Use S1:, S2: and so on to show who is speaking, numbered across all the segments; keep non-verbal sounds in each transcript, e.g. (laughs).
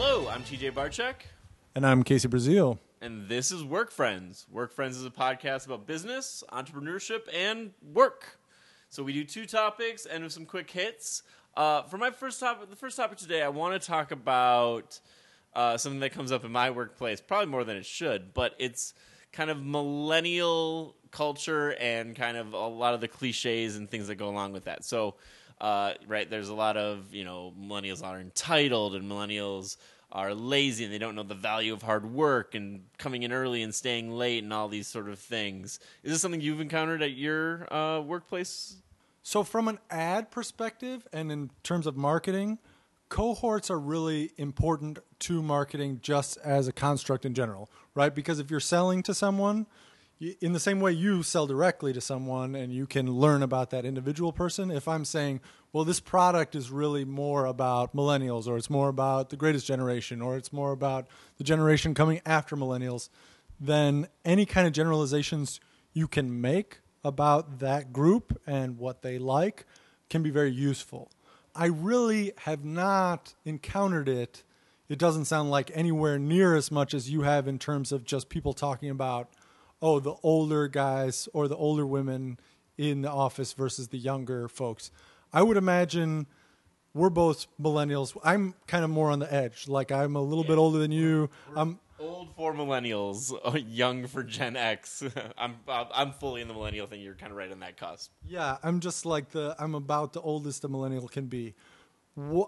S1: Hello, I'm TJ Barchek,
S2: And I'm Casey Brazil.
S1: and this is Work Friends. Work Friends is a podcast about business, entrepreneurship, and work. So we do two topics and with some quick hits. Uh, for my first topic, the first topic today, I want to talk about uh, something that comes up in my workplace, probably more than it should, but it's kind of millennial culture and kind of a lot of the cliches and things that go along with that. So, uh, right, there's a lot of, you know, millennials are entitled and millennials are lazy and they don't know the value of hard work and coming in early and staying late and all these sort of things. Is this something you've encountered at your uh, workplace?
S2: So, from an ad perspective and in terms of marketing, cohorts are really important to marketing just as a construct in general, right? Because if you're selling to someone, in the same way you sell directly to someone and you can learn about that individual person, if I'm saying, well, this product is really more about millennials or it's more about the greatest generation or it's more about the generation coming after millennials, then any kind of generalizations you can make about that group and what they like can be very useful. I really have not encountered it. It doesn't sound like anywhere near as much as you have in terms of just people talking about, oh, the older guys or the older women in the office versus the younger folks. I would imagine we're both millennials. I'm kind of more on the edge. Like I'm a little bit older than you. I'm
S1: Old for millennials, (laughs) young for Gen X. (laughs) I'm I'm fully in the millennial thing. You're kind of right on that cusp.
S2: Yeah, I'm just like the I'm about the oldest a millennial can be.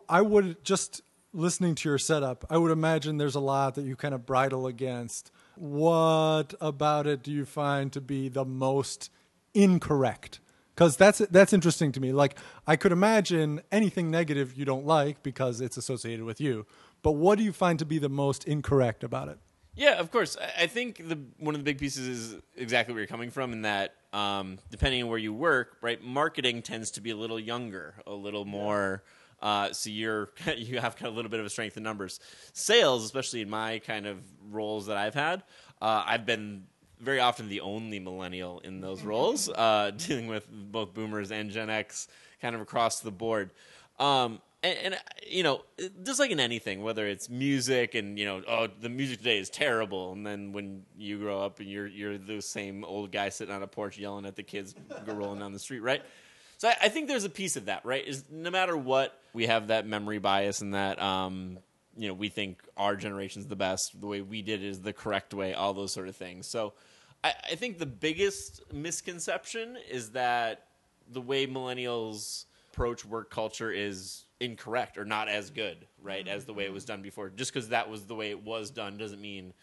S2: I would just listening to your setup. I would imagine there's a lot that you kind of bridle against. What about it do you find to be the most incorrect? Because that's that's interesting to me. Like I could imagine anything negative you don't like because it's associated with you. But what do you find to be the most incorrect about it?
S1: Yeah, of course. I- think the one of the big pieces is exactly where you're coming from, in that um, depending on where you work, right, marketing tends to be a little younger, a little more. Uh, so you're (laughs) you have kind of a little bit of a strength in numbers. Sales, especially in my kind of roles that I've had, uh, I've been very often the only millennial in those roles, uh, (laughs) dealing with both boomers and Gen X, kind of across the board. Um, and, and you know, just like in anything, whether it's music and you know, oh, the music today is terrible, and then when you grow up and you're you're the same old guy sitting on a porch yelling at the kids go (laughs) rolling down the street, right? So I, I think there's a piece of that, right? Is no matter what, we have that memory bias and that um, you know we think our generation's the best, the way we did is the correct way, all those sort of things. So I, I think the biggest misconception is that the way millennials approach work culture is incorrect or not as good, right, as the way it was done before. Just because that was the way it was done doesn't mean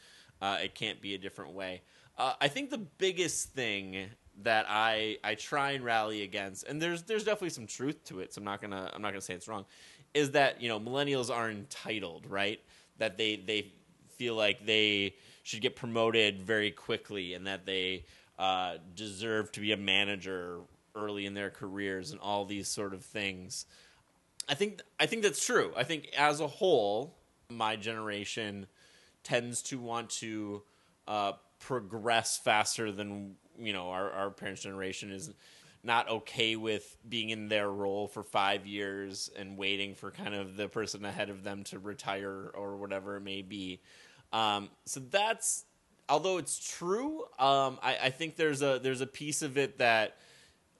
S1: uh, it can't be a different way. Uh, I think the biggest thing that I I try and rally against, and there's there's definitely some truth to it. So I'm not gonna I'm not gonna say it's wrong. Is that you know millennials are entitled, right? That they they feel like they should get promoted very quickly and that they uh, deserve to be a manager early in their careers and all these sort of things. I think I think that's true. I think as a whole, my generation tends to want to uh, progress faster than you know our, our parents' generation is not okay with being in their role for five years and waiting for kind of the person ahead of them to retire or whatever it may be. Um, so that's although it's true, um, I, I think there's a there's a piece of it that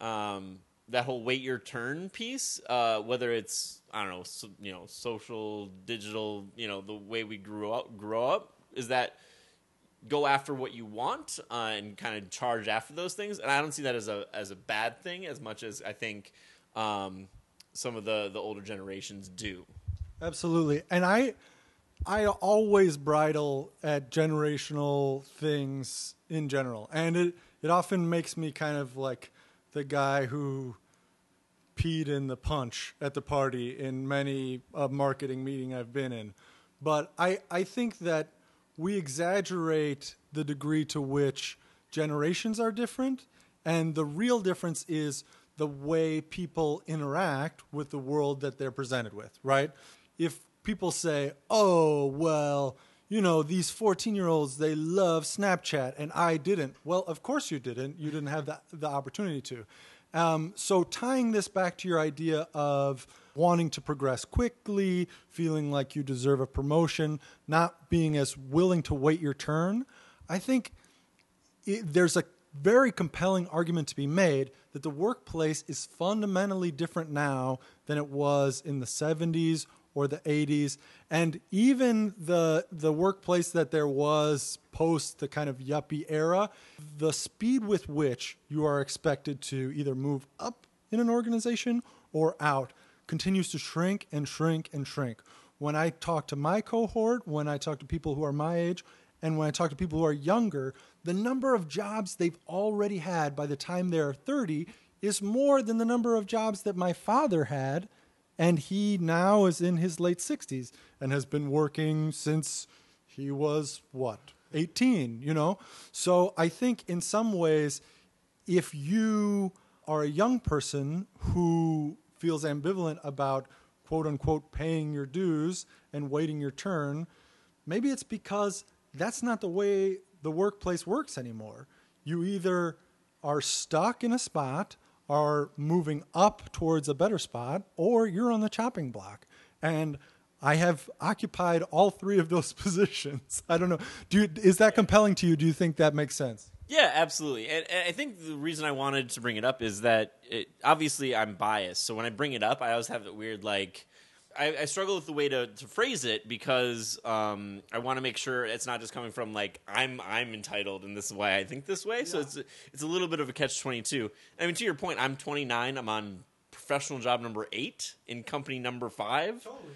S1: um, that whole wait your turn piece, uh, whether it's I don't know, so, you know, social, digital, you know, the way we grew up, grow up, is that go after what you want uh, and kind of charge after those things. And I don't see that as a as a bad thing as much as I think um, some of the the older generations do.
S2: Absolutely. And I I always bridle at generational things in general. And it it often makes me kind of like the guy who peed in the punch at the party in many a marketing meeting I've been in. But I, I think that we exaggerate the degree to which generations are different. And the real difference is the way people interact with the world that they're presented with, right? If people say, oh, well, you know, these 14 year olds, they love Snapchat and I didn't. Well, of course you didn't. You didn't have the, the opportunity to. Um, so tying this back to your idea of wanting to progress quickly, feeling like you deserve a promotion, not being as willing to wait your turn, I think it, there's a very compelling argument to be made that the workplace is fundamentally different now than it was in the 70s or the 80s and even the the workplace that there was post the kind of yuppie era the speed with which you are expected to either move up in an organization or out continues to shrink and shrink and shrink. When i talk to my cohort when i talk to people who are my age and when i talk to people who are younger the number of jobs they've already had by the time they're 30 is more than the number of jobs that my father had and he now is in his late 60s and has been working since he was what 18 you know? So i think in some ways if you are a young person who feels ambivalent about quote unquote paying your dues and waiting your turn maybe it's because that's not the way the workplace works anymore. You either are stuck in a spot are moving up towards a better spot or you're on the chopping block. And I have occupied all three of those (laughs) positions. I don't know. Do you, is that compelling to you? Do you think that makes sense?
S1: Yeah, absolutely. And, and I think the reason I wanted to bring it up is that it, obviously I'm biased. So when I bring it up, I always have that weird like I, I, struggle with the way to, to phrase it because um, I want to make sure it's not just coming from like I'm I'm entitled and this is why I think this way. Yeah. So it's it's a little bit of a catch twenty two. I mean, to your point, I'm 29. I'm on professional job number eight in company number five.
S2: Totally.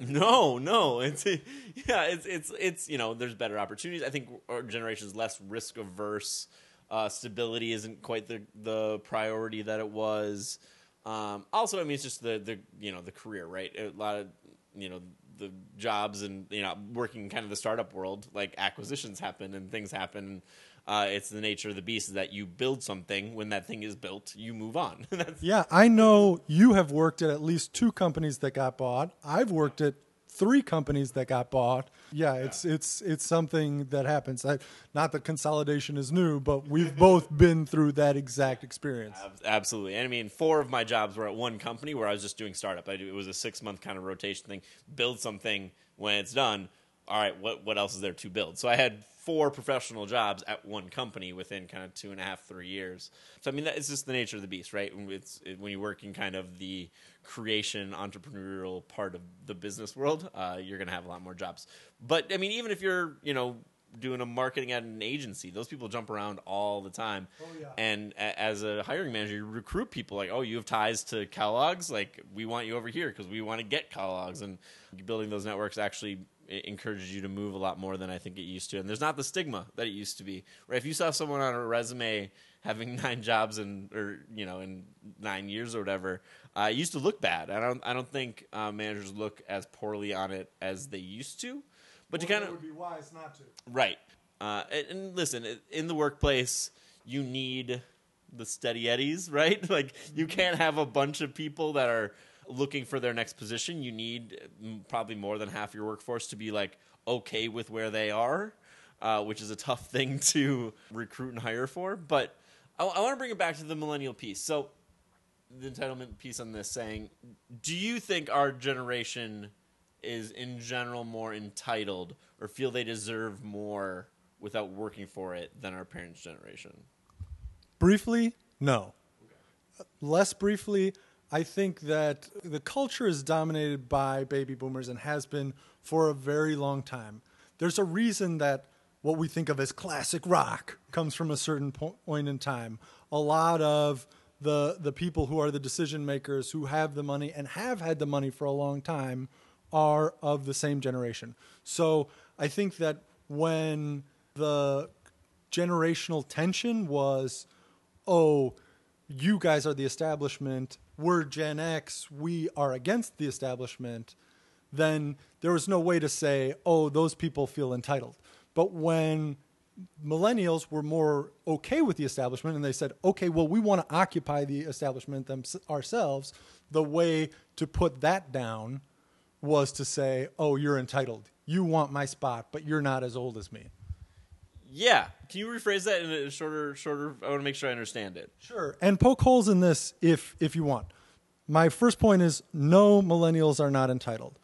S1: No, no, it's yeah, it's it's it's you know, there's better opportunities. I think our generation is less risk averse. Uh, stability isn't quite the the priority that it was. Um, also, I mean, it's just the the you know the career, right? A lot of you know the jobs and you know working kind of the startup world, like acquisitions happen and things happen. Uh, it's the nature of the beast is that you build something. When that thing is built, you move on. (laughs)
S2: yeah, I know you have worked at at least two companies that got bought. I've worked at three companies that got bought. Yeah, yeah. it's it's it's something that happens. I, not that consolidation is new, but we've both (laughs) been through that exact experience.
S1: Absolutely, and I mean, four of my jobs were at one company where I was just doing startup. I it was a six month kind of rotation thing. Build something when it's done. All right, what what else is there to build? So I had four professional jobs at one company within kind of two and a half, three years. So I mean, that is just the nature of the beast, right? It's it, when you work in kind of the creation, entrepreneurial part of the business world, uh, you're going to have a lot more jobs. But I mean, even if you're, you know, doing a marketing at an agency. Those people jump around all the time.
S2: Oh, yeah.
S1: And a- as a hiring manager, you recruit people like, oh, you have ties to Kellogg's. Like, we want you over here because we want to get Kellogg's. And building those networks actually encourages you to move a lot more than I think it used to. And there's not the stigma that it used to be. Right? If you saw someone on a resume having (laughs) nine jobs in or you know in nine years or whatever, uh, it used to look bad. I don't I don't think uh, managers look as poorly on it as they used to. But
S2: well,
S1: you kind of
S2: would be wise not to.
S1: Right. Uh, and, and listen, in the workplace, you need the steady eddies, (laughs) right? Like you can't have a bunch of people that are looking for their next position, you need mm, probably more than half your workforce to be like okay with where they are, uh, which is a tough (laughs) thing to recruit and hire for. But I, I want to bring it back to the millennial piece. So, the entitlement piece on this saying, do you think our generation is in general more entitled or feel they deserve more without working for it than our parents' generation?
S2: Briefly, no. Okay. Less briefly, I think that the culture is dominated by baby boomers and has been for a very long time. There's a reason that what we think of as classic rock comes from a certain point in time. A lot of the the people who are the decision makers who have the money and have had the money for a long time are of the same generation. So I think that when the generational tension was, oh, you guys are the establishment we're Gen X, we are against the establishment, then there was no way to say, oh, those people feel entitled. But when millennials were more okay with the establishment and they said, okay, well, we want to occupy the establishment them- ourselves, the way to put that down was to say, oh, you're entitled. You want my spot, but you're not as old as me.
S1: Yeah. Can you rephrase that in a shorter, shorter? I want to make sure I understand it.
S2: Sure. And poke holes in this if if you want. My first point is no millennials are not entitled.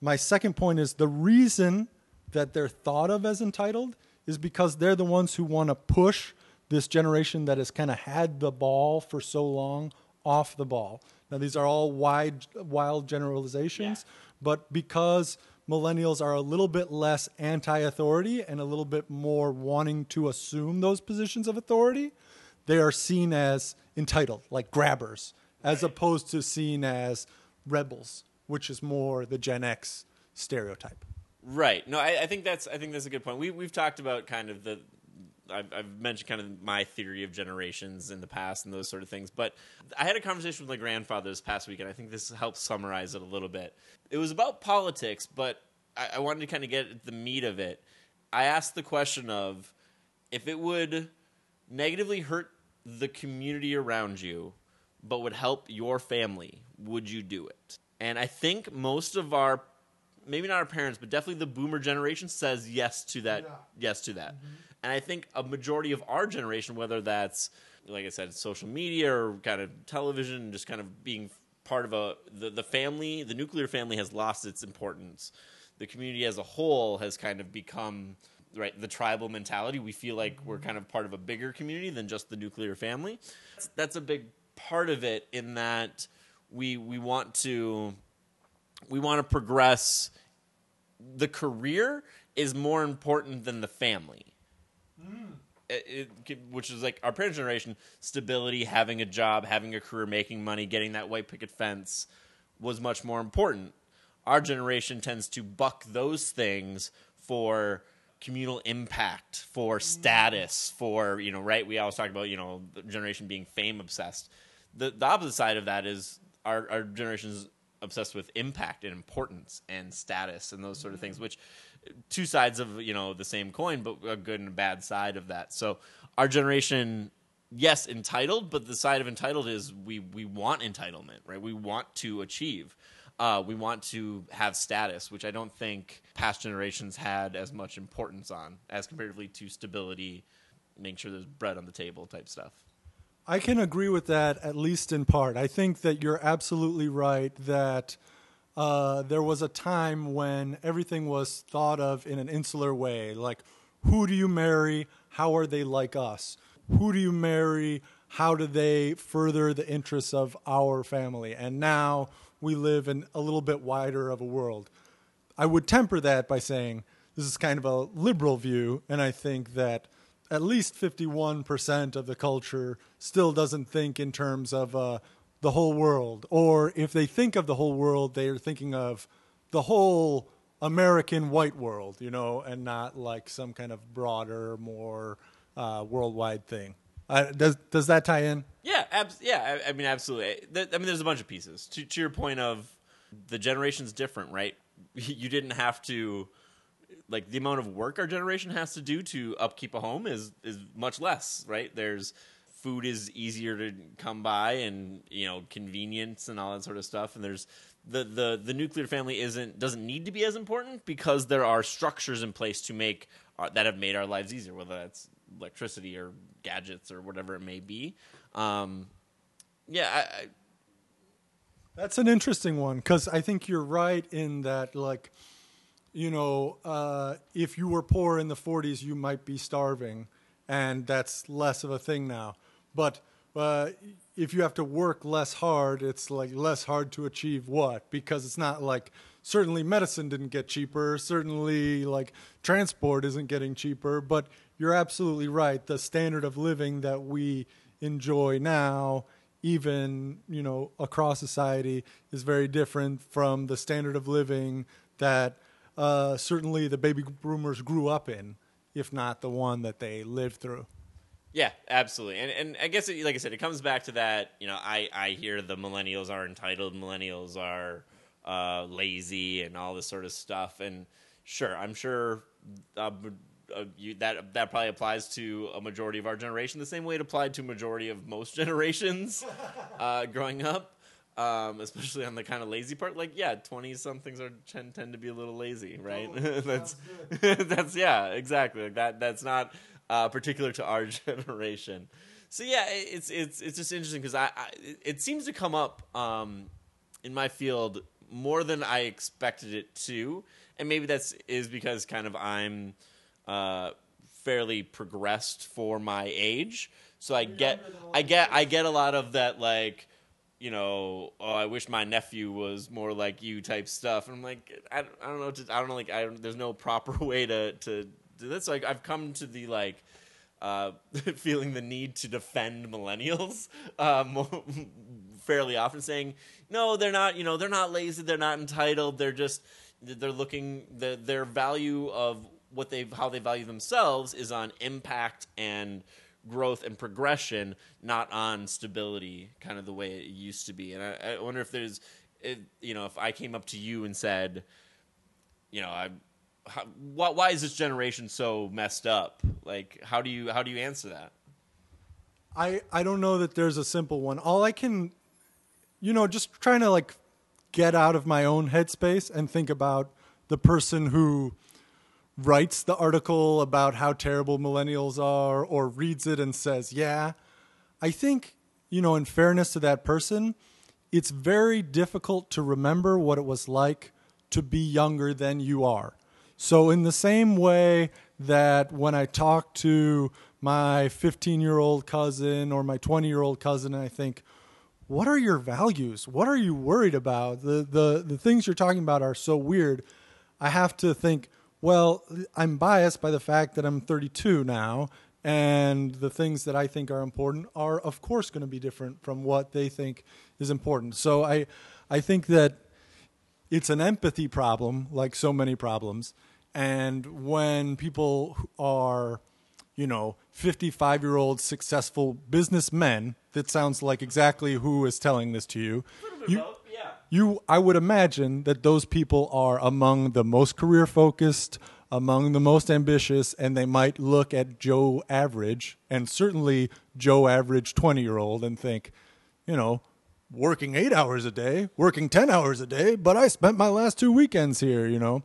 S2: My second point is the reason that they're thought of as entitled is because they're the ones who want to push this generation that has kind of had the ball for so long off the ball. Now these are all wide wild generalizations,
S1: Yeah.
S2: but because millennials are a little bit less anti-authority and a little bit more wanting to assume those positions of authority, they are seen as entitled, like grabbers, as opposed to seen as rebels, which is more the Gen X stereotype.
S1: Right. No, I, I think that's I think that's a good point. We we've talked about kind of the. I've, I've mentioned kind of my theory of generations in the past and those sort of things. But I had a conversation with my grandfather this past week, and I think this helps summarize it a little bit. It was about politics, but I, I wanted to kind of get at the meat of it. I asked the question of if it would negatively hurt the community around you, but would help your family, would you do it? And I think most of our maybe not our parents, but definitely the boomer generation says yes to that. Yes to that. Mm-hmm. And I think a majority of our generation, whether that's like I said, social media or kind of television, just kind of being part of a the, the family, the nuclear family has lost its importance. The community as a whole has kind of become right the tribal mentality. We feel like we're mm-hmm. kind of part of a bigger community than just the nuclear family. That's, that's a big part of it in that we we want to we want to progress. The career is more important than the family. Hmm. It, it, which is like our parents' generation stability having a job having a career making money getting that white picket fence was much more important. Our generation tends to buck those things for communal impact for hmm. status for you know right? We always talk about you know the generation being fame obsessed the, the opposite side of that is our, our generation's obsessed with impact and importance and status and those sort of things which two sides of you know the same coin but a good and a bad side of that. So our generation yes entitled but the side of entitled is we we want entitlement right? We want to achieve uh, we want to have status which i don't think past generations had as much importance on as comparatively to stability making sure there's bread on the table type stuff
S2: I can agree with that at least in part. I think that you're absolutely right that uh, there was a time when everything was thought of in an insular way. Like, who do you marry? How are they like us? Who do you marry? How do they further the interests of our family? And now we live in a little bit wider of a world. I would temper that by saying this is kind of a liberal view, and I think that at least 51% of the culture still doesn't think in terms of uh, the whole world. Or if they think of the whole world, they are thinking of the whole American white world, you know, and not like some kind of broader, more uh, worldwide thing. Uh, does does that tie in?
S1: Yeah, abs- yeah. I, I mean, absolutely. Th- I mean, there's a bunch of pieces. To, to your point of the generation's different, right? (laughs) You didn't have to like the amount of work our generation has to do to upkeep a home is is much less, right? There's food is easier to come by, and you know convenience and all that sort of stuff. And there's the the the nuclear family isn't doesn't need to be as important because there are structures in place to make our, that have made our lives easier, whether that's electricity or gadgets or whatever it may be. Um, yeah, I, I,
S2: That's an interesting one because I think you're right in that, like, you know, uh, if you were poor in the 40s, you might be starving, and that's less of a thing now. But uh, if you have to work less hard, it's like less hard to achieve what? Because it's not like certainly medicine didn't get cheaper, certainly like transport isn't getting cheaper, but you're absolutely right. The standard of living that we enjoy now even you know across society is very different from the standard of living that uh, certainly the baby boomers grew up in, if not the one that they lived through.
S1: Yeah, absolutely. And and I guess it, like I said, it comes back to that. You know, I I hear the millennials are entitled, millennials are uh, lazy, and all this sort of stuff. And sure, I'm sure uh, uh, you, that that probably applies to a majority of our generation, the same way it applied to majority of most (laughs) generations uh, growing up. Um, especially on the kind of lazy part, like yeah, twenty somethings are tend, tend to be a little lazy, right? (laughs) that's (laughs) that's yeah, exactly. Like that that's not uh, particular to our (laughs) generation. So yeah, it's it's it's just interesting because I, I it seems to come up um, in my field more than I expected it to, and maybe that's is because kind of I'm uh, fairly progressed for my age, so I get
S2: a lot
S1: I get I get a lot of that like you know, oh, I wish my nephew was more like you type stuff. And I'm like, I, don't- I don't know, to, I don't know, like, I don't, there's no proper (laughs) way to to do this. Like, I've come to the like uh, (laughs) feeling the need to defend millennials (laughs) um, fairly often, saying, no, they're not. You know, they're not lazy. They're not entitled. They're just they're looking the, their value of what they how they value themselves is on impact and growth and progression, not on stability, kind of the way it used to be. And I, I wonder if there's, it, you know, if I came up to you and said, you know, I, how, why, why is this generation so messed up? Like, how do you how do you answer that?
S2: I I don't know that there's a simple one. All I can, you know, just trying to like get out of my own headspace and think about the person who writes the article about how terrible millennials are or reads it and says, "Yeah." I think, you know, in fairness to that person, it's very difficult to remember what it was like to be younger than you are. So, in the same way that when I talk to my 15 year old cousin or my 20 year old cousin, I think, what are your values? What are you worried about? The, the, the things you're talking about are so weird. I have to think, well, I'm biased by the fact that I'm 32 now, and the things that I think are important are, of course, going to be different from what they think is important. So I, I think that it's an empathy problem, like so many problems. And when people are, you know, 55 year old successful businessmen, that sounds like exactly who is telling this to you. You. You I would imagine that those people are among the most career focused, among the most ambitious, and they might look at Joe Average and certainly Joe Average 20 year old and think, you know, working eight hours a day, working 10 hours a day, but I spent my last two weekends here, you know?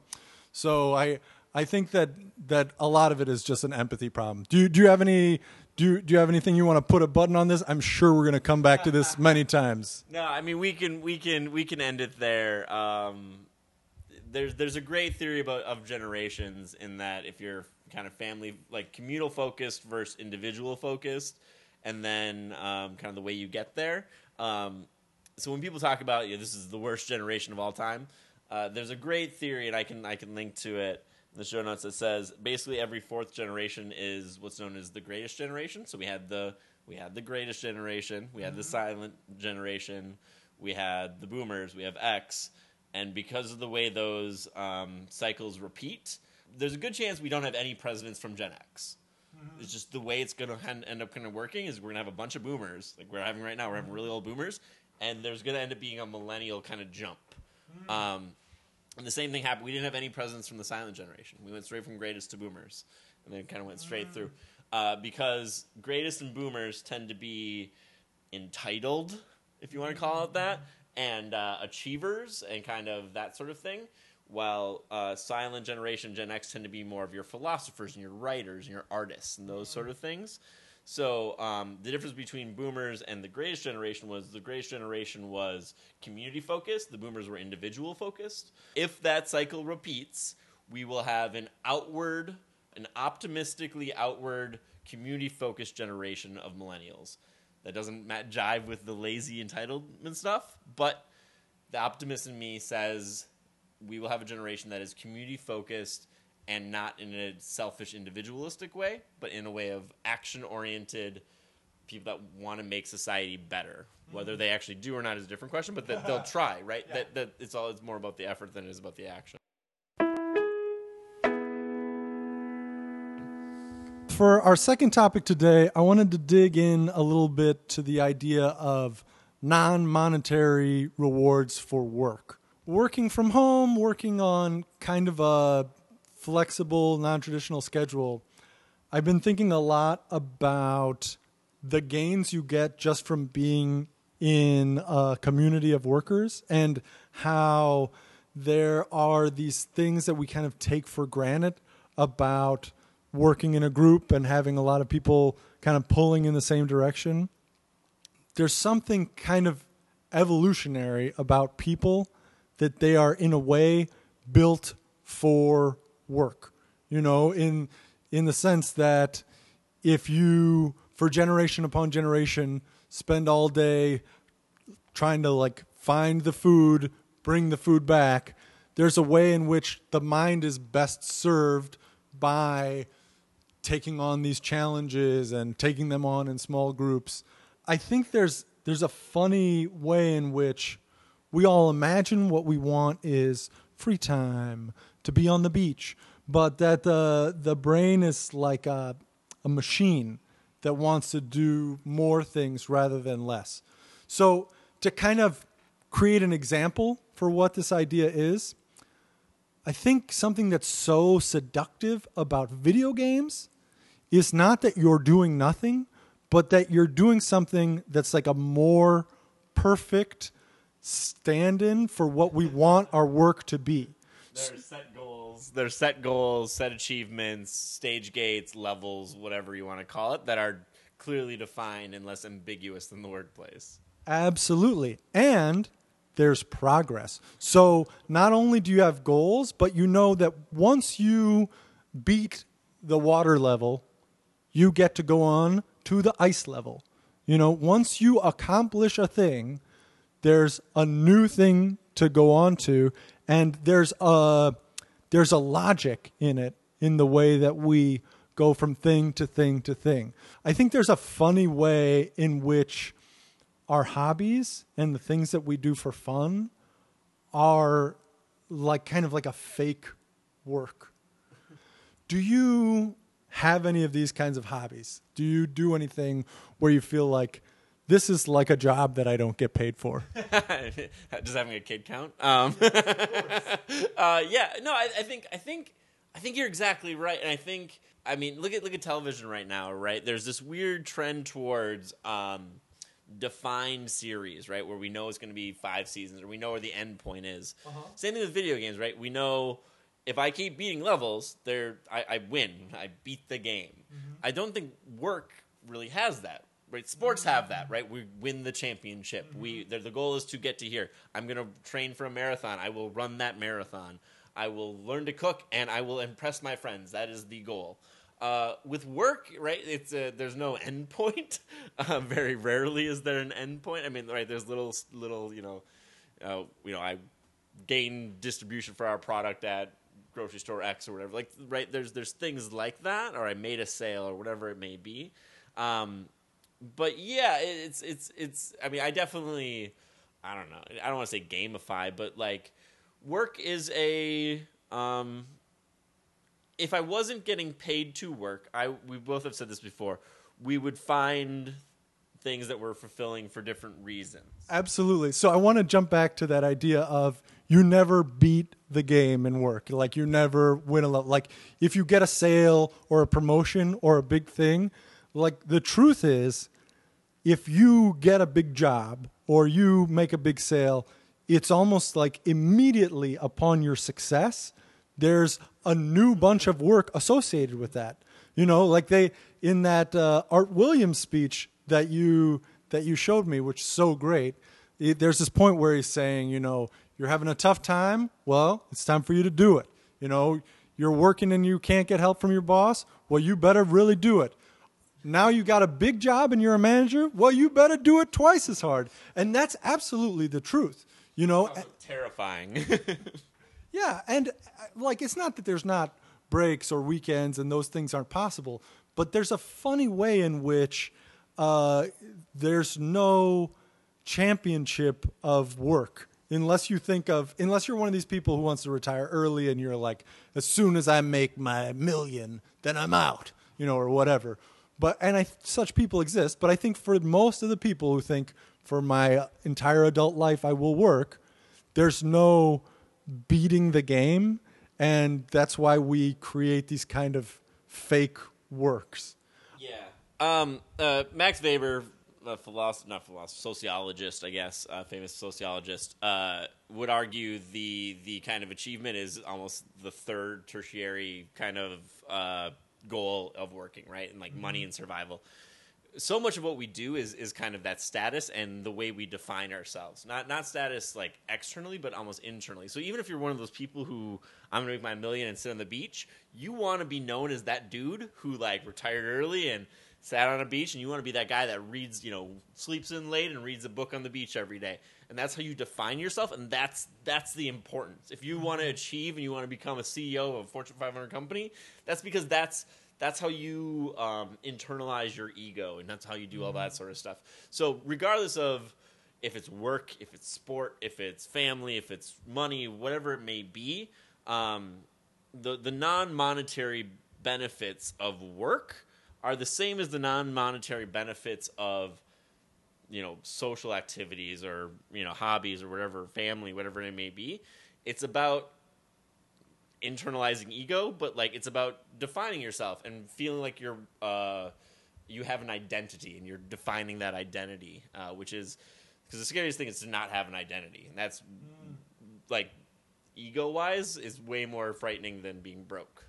S2: So I, I think that, that a lot of it is just an empathy problem. Do you, do you have any, do you, do you have anything you want to put a button on this? I'm sure we're going to come back to this (laughs) many times.
S1: No, I mean we can we can we can end it there. Um, there's there's a great theory about of generations in that if you're kind of family like communal focused versus individual focused, and then um, kind of the way you get there. Um, so when people talk about you know, this is the worst generation of all time, uh, there's a great theory, and I can I can link to it in the show notes that says basically every fourth generation is what's known as the greatest generation. So we had the we had the greatest generation, we had the silent generation, we had the boomers, we have X, and because of the way those um, cycles repeat, there's a good chance we don't have any presidents from Gen X. It's just the way it's going to end up kind of working is we're going to have a bunch of boomers like we're having right now. We're having really old boomers, and there's going to end up being a millennial kind of jump. Um, and the same thing happened. We didn't have any presidents from the silent generation. We went straight from greatest to boomers, and then kind of went straight through. Uh, because greatest and boomers tend to be entitled, if you want to call it that, and uh, achievers and kind of that sort of thing. While uh, silent generation, Gen X, tend to be more of your philosophers and your writers and your artists and those sort of things. So um, the difference between boomers and the greatest generation was the greatest generation was community focused. The boomers were individual focused. If that cycle repeats, we will have an outward, an optimistically outward, community focused generation of millennials. That doesn't jive with the lazy entitlement stuff, but the optimist in me says we will have a generation that is community focused and not in a selfish individualistic way, but in a way of action oriented people that want to make society better. Whether mm-hmm. they actually do or not is a different question, but that they'll (laughs) try, right? That, that it's all it's more about the effort than it is about the action.
S2: For our second topic today, I wanted to dig in a little bit to the idea of non monetary rewards for work. Working from home, working on kind of a flexible, non traditional schedule. I've been thinking a lot about the gains you get just from being in a community of workers and how there are these things that we kind of take for granted about working in a group and having a lot of people kind of pulling in the same direction. There's something kind of evolutionary about people that they are in a way built for work. You know, in in the sense that if you for generation upon generation spend all day trying to like find the food, bring the food back, there's a way in which the mind is best served by taking on these challenges and taking them on in small groups. I think there's there's a funny way in which we all imagine what we want is free time to be on the beach, but that the the brain is like a a machine that wants to do more things rather than less. So to kind of create an example for what this idea is, I think something that's so seductive about video games is not that you're doing nothing, but that you're doing something that's like a more perfect stand in for what we want our work to be.
S1: There's set goals. There's set goals, set achievements, stage gates, levels, whatever you want to call it, that are clearly defined and less ambiguous than the workplace.
S2: Absolutely. And there's progress. So not only do you have goals, but you know that once you beat the water level, you get to go on to the ice level. You know, once you accomplish a thing, there's a new thing to go on to and there's a there's a logic in it in the way that we go from thing to thing to thing. I think there's a funny way in which our hobbies and the things that we do for fun are like kind of like a fake work. Do you have any of these kinds of hobbies? Do you do anything where you feel like this is like a job that I don't get paid for? (laughs)
S1: Does having a kid count? Um, (laughs) uh, yeah, no, I, I think I think I think you're exactly right, and I think I mean look at look at television right now, right? There's this weird trend towards. Um, defined series, right? Where we know it's going to be five seasons, or we know where the end point is. Uh-huh. Same thing with video games, right? We know if I keep beating levels, there I, I win. I beat the game. Mm-hmm. I don't think work really has that. Right, sports have that, right? We win the championship. Mm-hmm. We the goal is to get to here. I'm going to train for a marathon. I will run that marathon. I will learn to cook and I will impress my friends. That is the goal. Uh, with work, right? It's a, there's no (laughs) end point. Uh, very rarely is there an end point. I mean, right? There's little little you know, uh, you know, I gain distribution for our product at grocery store X or whatever. Like right there's there's things like that, or I made a sale or whatever it may be. Um, but yeah, it's it's it's. I mean, I definitely. I don't know. I don't want to say gamify, but like work is a um, if I wasn't getting paid to work, I we both have said this before. We would find things that were fulfilling for different reasons.
S2: Absolutely. So I want to jump back to that idea of you never beat the game in work. Like you never win a lot. Like if you get a sale or a promotion or a big thing, like the truth is, if you get a big job or you make a big sale, it's almost like immediately upon your success, there's a new bunch of work associated with that. You know, like they in that uh, Art Williams speech that you that you showed me, which is so great. It, there's this point where he's saying, you know, you're having a tough time. Well, it's time for you to do it. You know, you're working and you can't get help from your boss. Well, you better really do it. Now you got a big job and you're a manager. Well, you better do it twice as hard. And that's absolutely the truth. You know,
S1: terrifying. (laughs)
S2: Yeah, and uh, like it's not that there's not breaks or weekends and those things aren't possible, but there's a funny way in which uh, there's no championship of work unless you think of unless you're one of these people who wants to retire early and you're like as soon as i make my million then i'm out you know or whatever but and i such people exist but i think for most of the people who think for my entire adult life i will work there's no beating the game, and that's why we create these kind of fake works.
S1: Yeah. Um, uh, Max Weber, a philosopher, not philosopher, sociologist, I guess, uh, famous sociologist, uh, would argue the the kind of achievement is almost the third tertiary kind of uh, goal of working, right? And like mm-hmm. money and survival. So much of what we do is is kind of that status and the way we define ourselves. Not not status like externally, but almost internally. So even if you're one of those people who I'm gonna make my million and sit on the beach, you want to be known as that dude who like retired early and sat on a beach, and you want to be that guy that reads, you know, sleeps in late and reads a book on the beach every day. And that's how you define yourself, and that's that's the importance. If you want to achieve and you want to become a CEO of a Fortune 500 company, that's because that's that's how you um, internalize your ego and that's how you do all that sort of stuff. So regardless of if it's work if it's sport if it's family if it's money whatever it may be um, the, the non-monetary benefits of work are the same as the non-monetary benefits of you know social activities or you know hobbies or whatever family whatever it may be it's about internalizing ego, but like it's about defining yourself and feeling like you're uh, you have an identity and you're defining that identity, uh, which is because the scariest thing is to not have an identity, and that's like ego wise is way more frightening than being broke.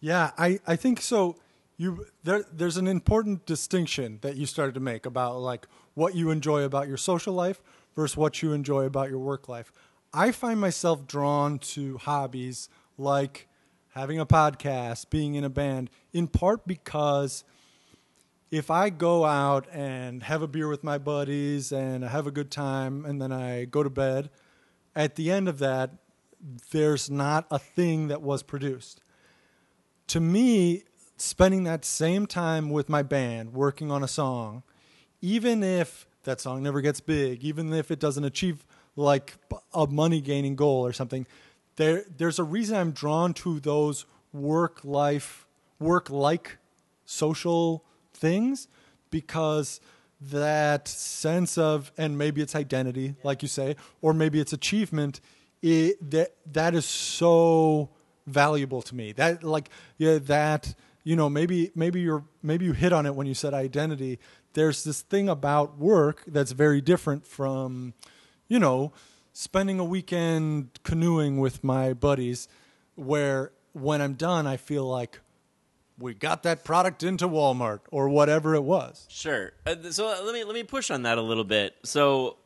S2: Yeah, I, I think so. You there there's an important distinction that you started to make about like what you enjoy about your social life versus what you enjoy about your work life. I find myself drawn to hobbies like having a podcast, being in a band, in part because if I go out and have a beer with my buddies and I have a good time and then I go to bed, at the end of that, there's not a thing that was produced. To me, spending that same time with my band, working on a song, even if that song never gets big, even if it doesn't achieve like a money gaining goal or something, there there's a reason I'm drawn to those work life work like social things because that sense of and maybe it's identity like you say or maybe it's achievement it, that that is so valuable to me. That like yeah that you know maybe maybe you're maybe you hit on it when you said identity there's this thing about work that's very different from you know spending a weekend canoeing with my buddies where when I'm done, I feel like we got that product into Walmart or whatever it was.
S1: Sure. Uh, so let me let me push on that a little bit. So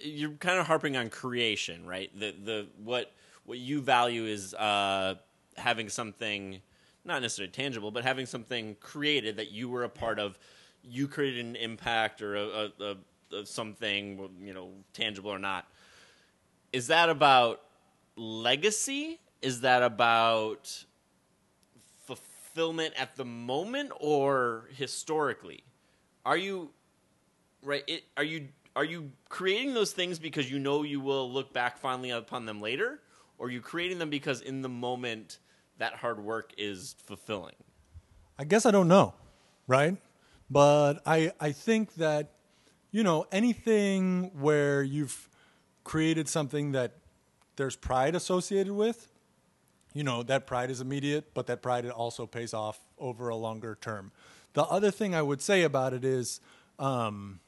S1: you're kind of harping on creation, right? The the what what you value is uh, having something not necessarily tangible, but having something created that you were a part of. You created an impact or a, a, a, something, you know, tangible or not is that about legacy? Is that about fulfillment at the moment or historically? Are you right? It, are you are you creating those things because you know you will look back fondly upon them later, or are you creating them because in the moment that hard work is fulfilling?
S2: I guess I don't know, right? But I I think that you know anything where you've created something that there's pride associated with, you know, that pride is immediate, but that pride also pays off over a longer term. The other thing I would say about it is, um,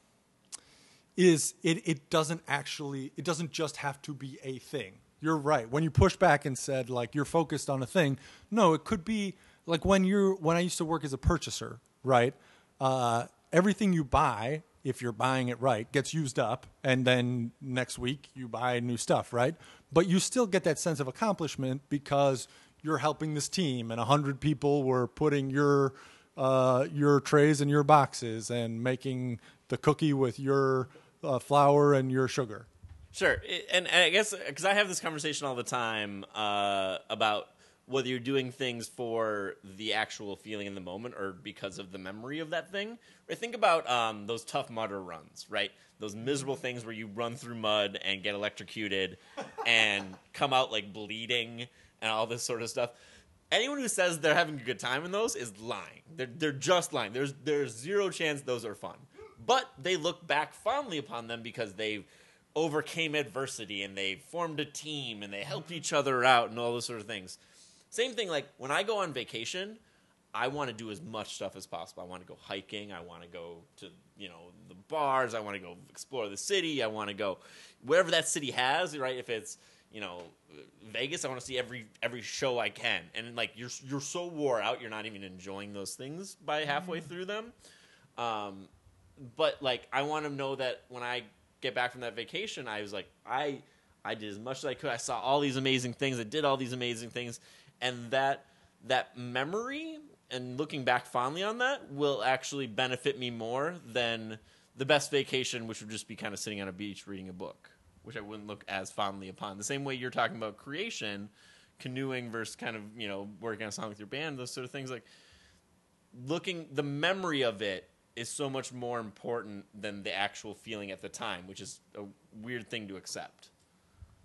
S2: is it, it doesn't actually, it doesn't just have to be a thing. You're right. When you push back and said like you're focused on a thing, no, it could be like when you're when I used to work as a purchaser, right? Uh, everything you buy if you're buying it right, gets used up, and then next week you buy new stuff, right? But you still get that sense of accomplishment because you're helping this team, and hundred people were putting your uh, your trays in your boxes and making the cookie with your uh, flour and your sugar.
S1: Sure, and, and I guess because I have this conversation all the time uh, about whether you're doing things for the actual feeling in the moment or because of the memory of that thing. Right? Think about um, those Tough Mudder runs, right? Those miserable things where you run through mud and get electrocuted (laughs) and come out like bleeding and all this sort of stuff. Anyone who says they're having a good time in those is lying. They're, they're just lying. There's, there's zero chance those are fun. But they look back fondly upon them because they overcame adversity and they formed a team and they helped each other out and all those sort of things. Same thing, like when I go on vacation, I want to do as much stuff as possible. I want to go hiking. I want to go to you know the bars. I want to go explore the city. I want to go wherever that city has. Right? If it's you know, Vegas. I want to see every every show I can, and like you're you're so wore out, you're not even enjoying those things by halfway through them. Um, but like I want to know that when I get back from that vacation, I was like I I did as much as I could. I saw all these amazing things. I did all these amazing things, and that that memory and looking back fondly on that will actually benefit me more than the best vacation, which would just be kind of sitting on a beach reading a book, which I wouldn't look as fondly upon. The same way you're talking about creation, canoeing versus kind of you know working on a song with your band, those sort of things. Like looking, the memory of it is so much more important than the actual feeling at the time, which is a weird thing to accept.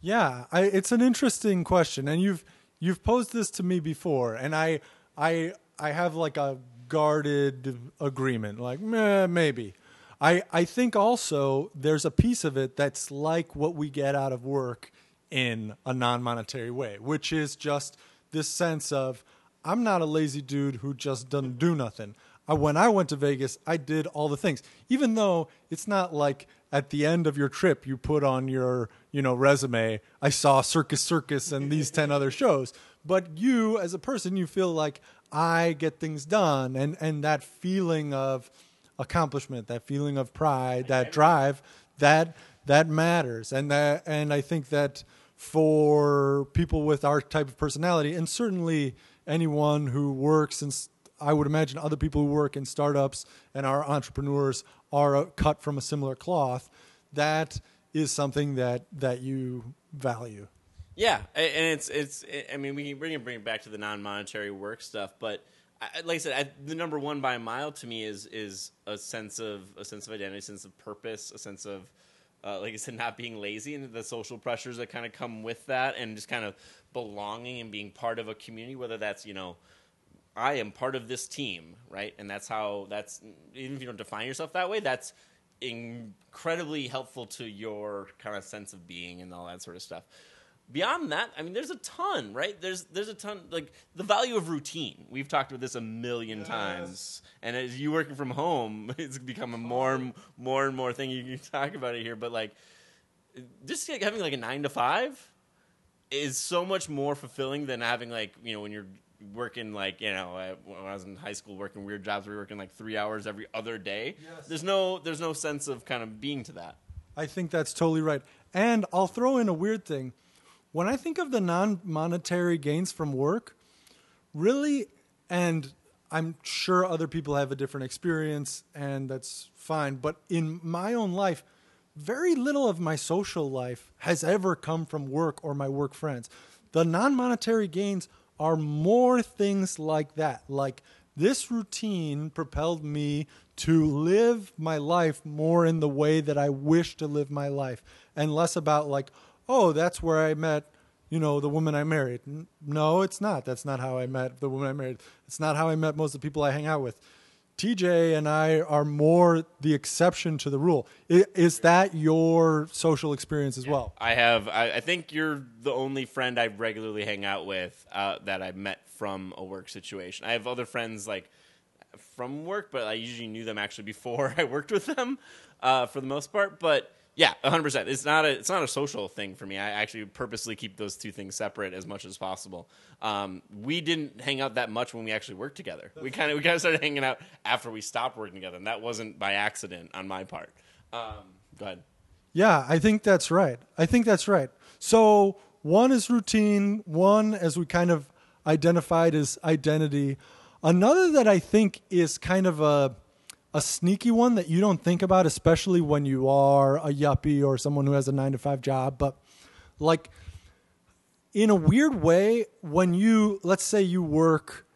S2: Yeah, I, it's an interesting question, and you've you've posed this to me before, and I I I have like a guarded agreement, like meh, maybe. I I think also there's a piece of it that's like what we get out of work in a non-monetary way, which is just this sense of I'm not a lazy dude who just doesn't do nothing. I, when I went to Vegas, I did all the things, even though it's not like at the end of your trip you put on your you know resume i saw circus circus and these 10 other shows. But you as a person you feel like i get things done. And and that feeling of accomplishment that feeling of pride that drive that that matters. And that and i think that for people with our type of personality and certainly anyone who works in I would imagine other people who work in startups and are entrepreneurs are cut from a similar cloth. That is something that that you value.
S1: Yeah, and it's it's. I mean, we can bring it bring it back to the non monetary work stuff, but like I said, I, the number one by a mile to me is is a sense of a sense of identity, a sense of purpose, a sense of uh, like I said, not being lazy and the social pressures that kind of come with that, and just kind of belonging and being part of a community, whether that's you know I am part of this team, right? And that's how that's even if you don't define yourself that way, that's incredibly helpful to your kind of sense of being and all that sort of stuff. Beyond that, I mean, there's a ton, right? There's there's a ton like the value of routine. We've talked about this a million yes. times, and as you working from home, (laughs) it's become a more more and more thing you can (laughs) talk about it here. But like, just like having like a nine to five is so much more fulfilling than having like you know when you're working like you know when I was in high school working weird jobs we were working like three hours every other day. Yes. There's no there's no sense of kind of being to that.
S2: I think that's totally right. And I'll throw in a weird thing. When I think of the non monetary gains from work, really, and I'm sure other people have a different experience, and that's fine. But in my own life, very little of my social life has ever come from work or my work friends. The non monetary gains are more things like that. Like this routine propelled me to live my life more in the way that I wish to live my life and less about like, oh, that's where I met, you know, the woman I married. No, it's not. That's not how I met the woman I married. It's not how I met most of the people I hang out with. TJ and I are more the exception to the rule. Is that your social experience as well?
S1: I have. I, I think you're the only friend I regularly hang out with uh, that I met from a work situation. I have other friends like from work, but I usually knew them actually before (laughs) I worked with them uh, for the most part. But yeah, 100%. It's not a it's not a social thing for me. I actually purposely keep those two things separate as much as possible. Um, we didn't hang out that much when we actually worked together. We kind of we kind of started hanging out after we stopped working together, and that wasn't by accident on my part. Um, go ahead.
S2: Yeah, I think that's right. I think that's right. So one is routine. One, as we kind of identified, is identity. Another that I think is kind of a a sneaky one that you don't think about, especially when you are a yuppie or someone who has a nine to five job. But like in a weird way, when you let's say you work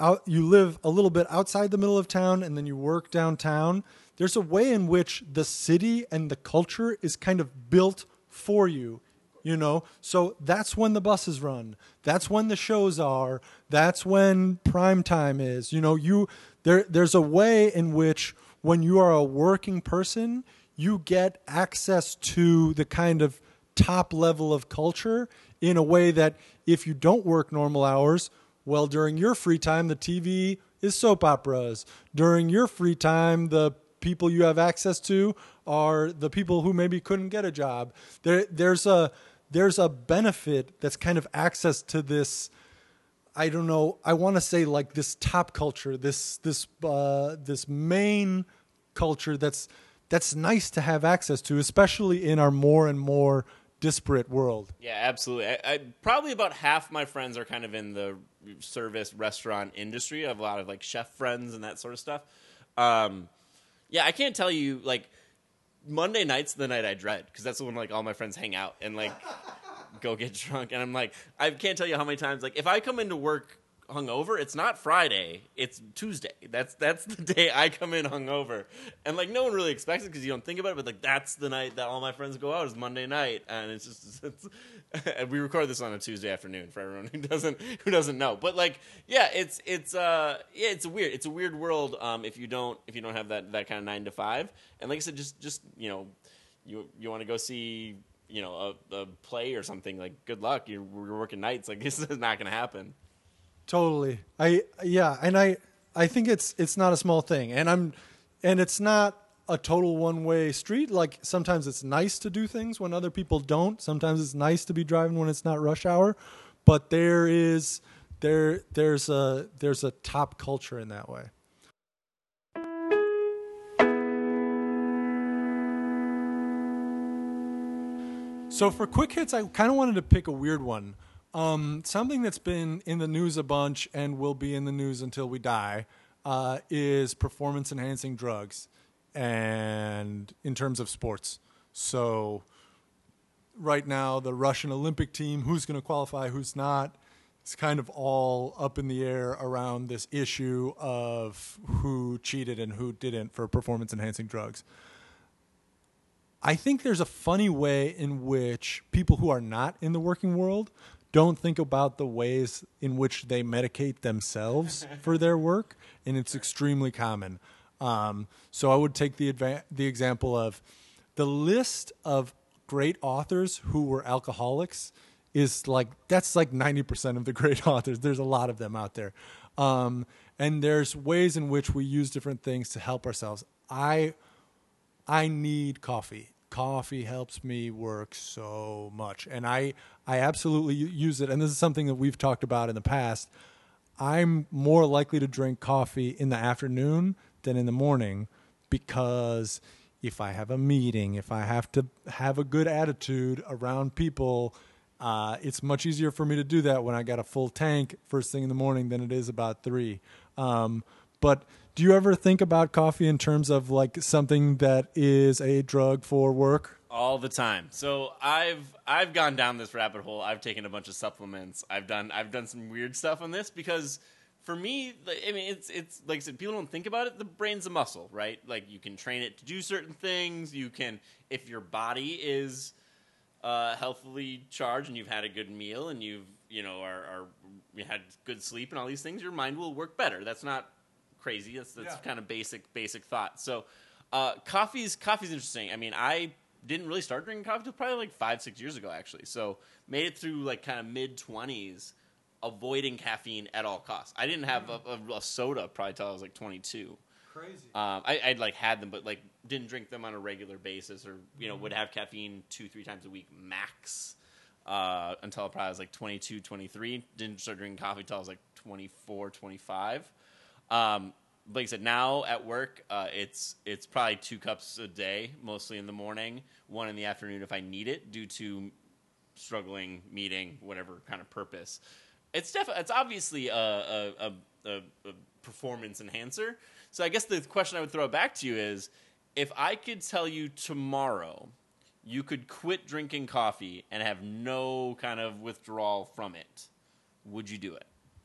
S2: out, you live a little bit outside the middle of town, and then you work downtown. There's a way in which the city and the culture is kind of built for you you know so that's when the buses run that's when the shows are that's when prime time is you know you there there's a way in which when you are a working person, you get access to the kind of top level of culture in a way that if you don't work normal hours, well, during your free time, the TV is soap operas. During your free time, the people you have access to are the people who maybe couldn't get a job. There, there's a there's a benefit that's kind of access to this I don't know. I want to say like this top culture, this this uh, this main culture that's that's nice to have access to, especially in our more and more disparate world.
S1: Yeah, absolutely. I, I, probably about half my friends are kind of in the service restaurant industry. I have a lot of like chef friends and that sort of stuff. Um, yeah, I can't tell you like Monday night's the night I dread because that's when like all my friends hang out and like go get drunk. And I'm like, I can't tell you how many times like if I come into work hungover, it's not Friday, it's Tuesday. That's that's the day I come in hungover, and like no one really expects it because you don't think about it. But like that's the night that all my friends go out is Monday night, and it's just (laughs) it's, and we record this on a Tuesday afternoon for everyone who doesn't who doesn't know. But like yeah, it's it's uh yeah it's weird. It's a weird world um if you don't if you don't have that that kind of nine to five. And like I said, just just you know you you want to go see you know a, a play or something like good luck you're, you're working nights like (laughs) this is not going to happen
S2: Totally. I yeah, and I I think it's it's not a small thing, and I'm and it's not a total one way street. Like sometimes it's nice to do things when other people don't. Sometimes it's nice to be driving when it's not rush hour, but there is there there's a there's a top culture in that way. So for quick hits, I kind of wanted to pick a weird one. Um, something that's been in the news a bunch and will be in the news until we die uh, is performance enhancing drugs, and in terms of sports. So, right now, the Russian Olympic team, who's going to qualify, who's not, it's kind of all up in the air around this issue of who cheated and who didn't for performance enhancing drugs. I think there's a funny way in which people who are not in the working world don't think about the ways in which they medicate themselves (laughs) for their work, and it's extremely common. Um, so I would take the adva- the example of the list of great authors who were alcoholics is like that's like 90% of the great (laughs) authors. There's a lot of them out there. Um, and there's ways in which we use different things to help ourselves. I i need coffee. Coffee helps me work so much and i i absolutely use it and this is something that we've talked about in the past. I'm more likely to drink coffee in the afternoon than in the morning because if i have a meeting if i have to have a good attitude around people uh, it's much easier for me to do that when i got a full tank first thing in the morning than it is about three. Um, but do you ever think about coffee in terms of like something that is a drug for work?
S1: all the time. So I've I've gone down this rabbit hole. I've taken a bunch of supplements. I've done I've done some weird stuff on this because for me, I mean, it's it's like I said, people don't think about it. The brain's a muscle, right? Like you can train it to do certain things. You can if your body is uh, healthily charged and you've had a good meal and you've you know are, are you had good sleep and all these things, your mind will work better. That's not crazy. That's that's yeah. kind of basic basic thought. So uh, coffee's coffee's interesting. I mean, I didn't really start drinking coffee until probably like five six years ago actually. So made it through like kind of mid twenties, avoiding caffeine at all costs. I didn't have a, a, a, soda probably till I was like twenty two.
S2: Crazy.
S1: Um, I, would like had them, but like didn't drink them on a regular basis, or you know mm-hmm. would have caffeine two three times a week max. Uh, until I probably was like 22, 23. Didn't start drinking coffee until I was like 24, 25. Um, like I said, now at work, uh, it's it's probably two cups a day, mostly in the morning, one in the afternoon if I need it, due to struggling, meeting, whatever kind of purpose. It's def- it's obviously a, a, a, a, performance enhancer. So I guess the question I would throw back to you is, if I could tell you tomorrow, you could quit drinking coffee and have no kind of withdrawal from it, would you do it?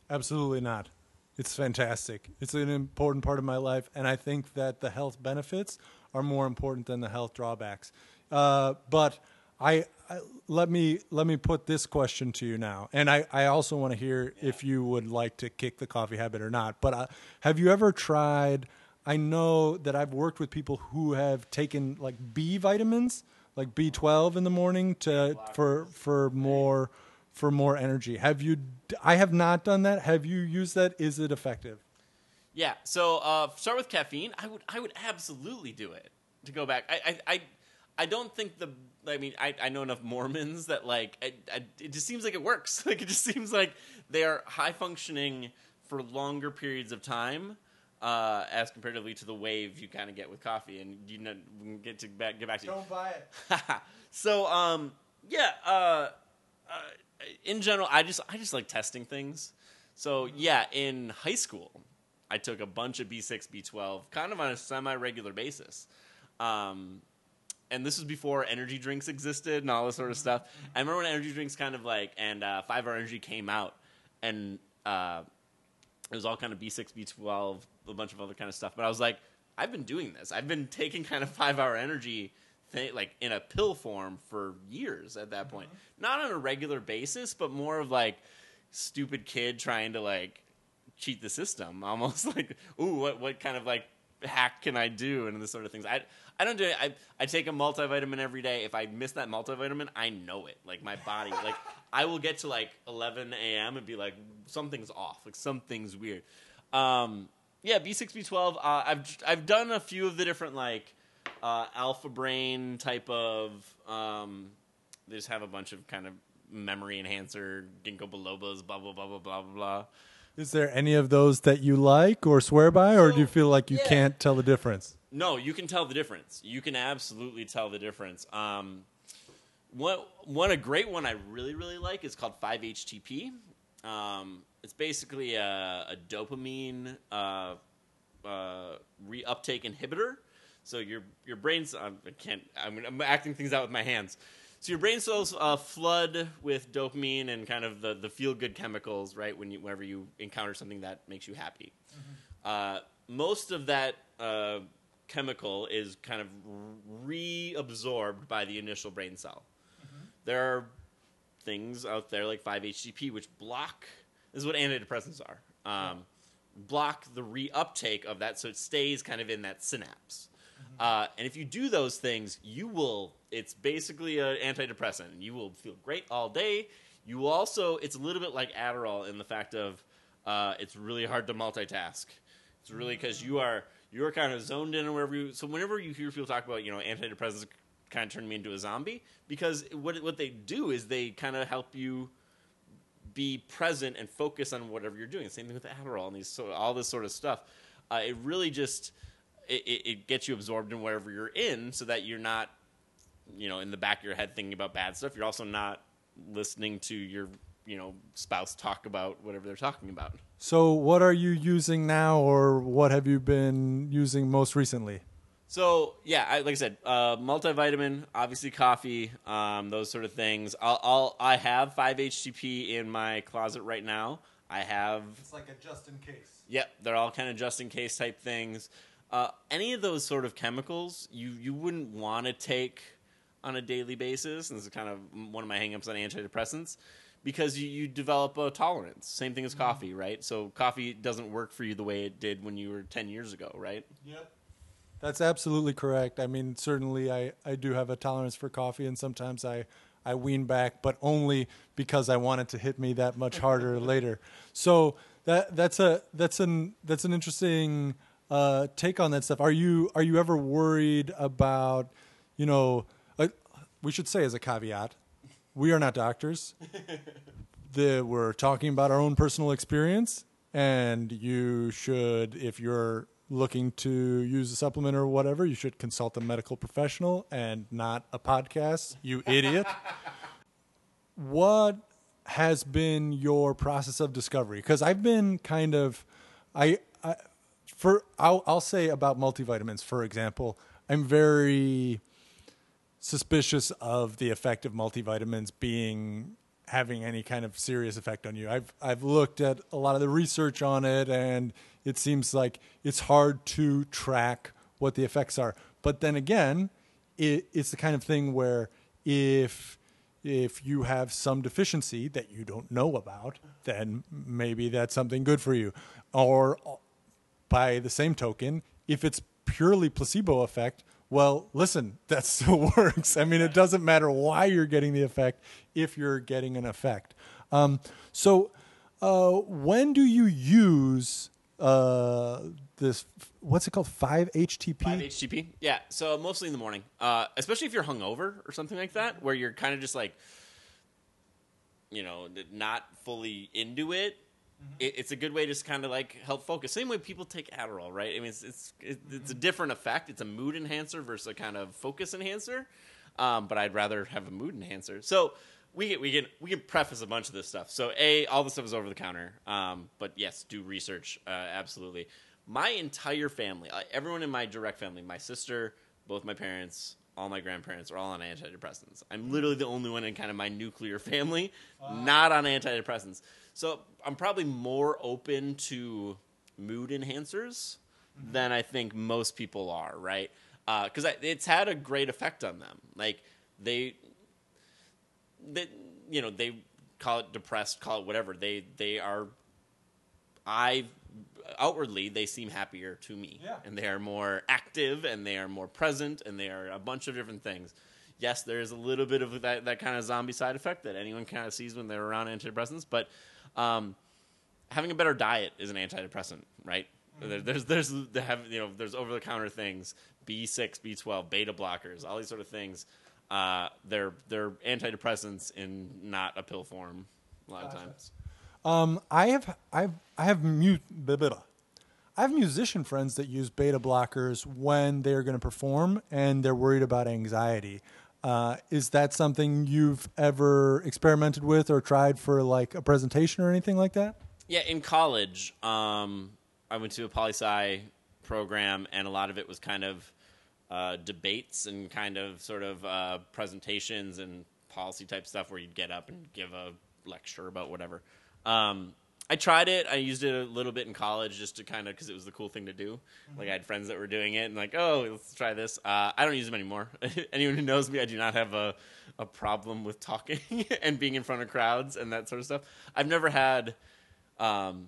S2: Absolutely not. It's fantastic. It's an important part of my life, and I think that the health benefits are more important than the health drawbacks. Uh, but I, I, let me let me put this question to you now, and I, I also want to hear if you would like to kick the coffee habit or not. But uh, have you ever tried? I know that I've worked with people who have taken like B vitamins, like B twelve in the morning to for for more for more energy. Have you? I have not done that. Have you used that? Is it effective?
S1: Yeah. So uh, start with caffeine. I would I would absolutely do it. To go back, I I I, I don't think the I mean, I, I know enough Mormons that like I, I, it just seems like it works. (laughs) Like it just seems like they are high functioning for longer periods of time, uh, as comparatively to the wave you kind of get with coffee. And you know, get to back, get back to you.
S2: Don't buy it. (laughs)
S1: so um, yeah, uh, uh, in general, I just I just like testing things. So yeah, in high school, I took a bunch of B6, B12, kind of on a semi-regular basis. Um, and this was before energy drinks existed and all this sort of stuff. I remember when energy drinks kind of like and uh, Five Hour Energy came out, and uh, it was all kind of B6, B12, a bunch of other kind of stuff. But I was like, I've been doing this. I've been taking kind of (laughs) Five Hour Energy. Thing, like in a pill form for years at that point, not on a regular basis, but more of like stupid kid trying to like cheat the system, (laughs) almost like, ooh, what what kind of like hack can I do and this sort of things. I I don't do it. I I take a multivitamin every day. If I miss that multivitamin, I know it. Like my body, (laughs) like I will get to like 11 a.m. and be like something's off, like something's weird. Um, yeah, B6 B12. Uh, I've I've done a few of the different like uh, alpha brain type of. Um, they just have a bunch of kind of memory enhancer, ginkgo bilobas, blah blah blah blah blah blah.
S2: Is there any of those that you like or swear by, or do you feel like you
S1: yeah.
S2: can't tell the difference?
S1: No, you can tell the difference. You can absolutely tell the difference. Um, one, one a great one I really really like is called 5-HTP. Um, it's basically a, a dopamine uh, uh, reuptake inhibitor. So your your brain's I can't I'm, I'm acting things out with my hands. So your brain cells uh, flood with dopamine and kind of the, the feel good chemicals, right? When you whenever you encounter something that makes you happy. Uh, most of that uh, chemical is kind of reabsorbed by the initial brain cell. There are things out there like 5-HTP which block. This is what antidepressants are. Um, block the reuptake of that, so it stays kind of in that synapse. Uh, and if you do those things, you will. It's basically an antidepressant. and You will feel great all day. You will also. It's a little bit like Adderall in the fact of uh, it's really hard to multitask. It's really because you are you are kind of zoned in or wherever you. So whenever you hear people talk about you know antidepressants, kind of turn me into a zombie because what what they do is they kind of help you be present and focus on whatever you're doing. Same thing with Adderall and these so all this sort of stuff. Uh, it really just it, it, it gets you absorbed in wherever you're in, so that you're not, you know, in the back of your head thinking about bad stuff. You're also not listening to your you know spouse talk about whatever they're talking about.
S2: So, what are you using now, or what have you been using most recently?
S1: So yeah, I, like I said, uh, multivitamin, obviously coffee, um, those sort of things. I'll, I'll I have five HTP in my closet right now. I have
S2: It's like a just in case.
S1: Yep, they're all kind of just in case type things. Uh, any of those sort of chemicals you, you wouldn't want to take on a daily basis, and this is kind of one of my hangups on antidepressants, because you, you develop a tolerance. Same thing as coffee, right? So coffee doesn't work for you the way it did when you were 10 years ago, right?
S2: Yep. That's absolutely correct. I mean, certainly I, I do have a tolerance for coffee, and sometimes I, I wean back, but only because I want it to hit me that much harder (laughs) later. So that that's a that's an that's an interesting uh, take on that stuff. Are you are you ever worried about you know? Uh, we should say as a caveat, we are not doctors. (laughs) the, we're talking about our own personal experience, and you should, if you're looking to use a supplement or whatever, you should consult a medical professional and not a podcast. You (laughs) idiot. what has been your process of discovery? Because I've been kind of, I for I'll, I'll say about multivitamins, for example, I'm very suspicious of the effect of multivitamins being having any kind of serious effect on you. I've I've looked at a lot of the research on it and it seems like it's hard to track what the effects are. But then again, it, it's the kind of thing where if if you have some deficiency that you don't know about, then maybe that's something good for you. Or by the same token, if it's purely placebo effect, well, listen, that (laughs) still works. I mean, it doesn't matter why you're getting the effect if you're getting an effect. Um, so, uh, when do you use uh, this what's it called? Five HTP.
S1: Five HTP. Yeah. So mostly in the morning, uh, especially if you're hungover or something like that, where you're kind of just like, you know, not fully into it. It it's a good way to just kind of like help focus. Same way people take Adderall, right? I mean, it's it's it, it's a different effect. It's a mood enhancer versus a kind of focus enhancer. Um, but I'd rather have a mood enhancer. So we can, we can we can preface a bunch of this stuff. So a all the stuff is over the counter. Um, but yes, do research uh, absolutely. My entire family, everyone in my direct family, my sister, both my parents, all my grandparents are all on antidepressants. I'm literally the only one in kind of my nuclear family not on antidepressants. So I'm probably more open to mood enhancers mm-hmm. than I think most people are, right? Uh, because it's had a great effect on them. Like they that you know they call it depressed, call it whatever. They they are. I outwardly they seem happier to me,
S2: Yeah.
S1: and they are more active, and they are more present, and they are a bunch of different things. Yes, there is a little bit of that, that kind of zombie side effect that anyone kind of sees when they're around antidepressants, but um, having a better diet is an antidepressant, right? There- There's there's they have you know there's over the counter things B six B twelve beta blockers all these sort of things. Uh, they're they're antidepressants in not a pill form a lot of times.
S2: Um, I have I've I have mu- blah, blah, blah. I have musician friends that use beta blockers when they're going to perform and they're worried about anxiety. Uh, is that something you've ever experimented with or tried for like a presentation or anything like that?
S1: Yeah, in college, um, I went to a poli sci program, and a lot of it was kind of uh, debates and kind of sort of uh, presentations and policy type stuff where you'd get up and give a lecture about whatever. Um, I tried it. I used it a little bit in college just to kind of because it was the cool thing to do. Like I had friends that were doing it and like, oh, let's try this. Uh, I don't use them anymore. (laughs) Anyone who knows me, I do not have a a problem with talking (laughs) and being in front of crowds and that sort of stuff. I've never had um,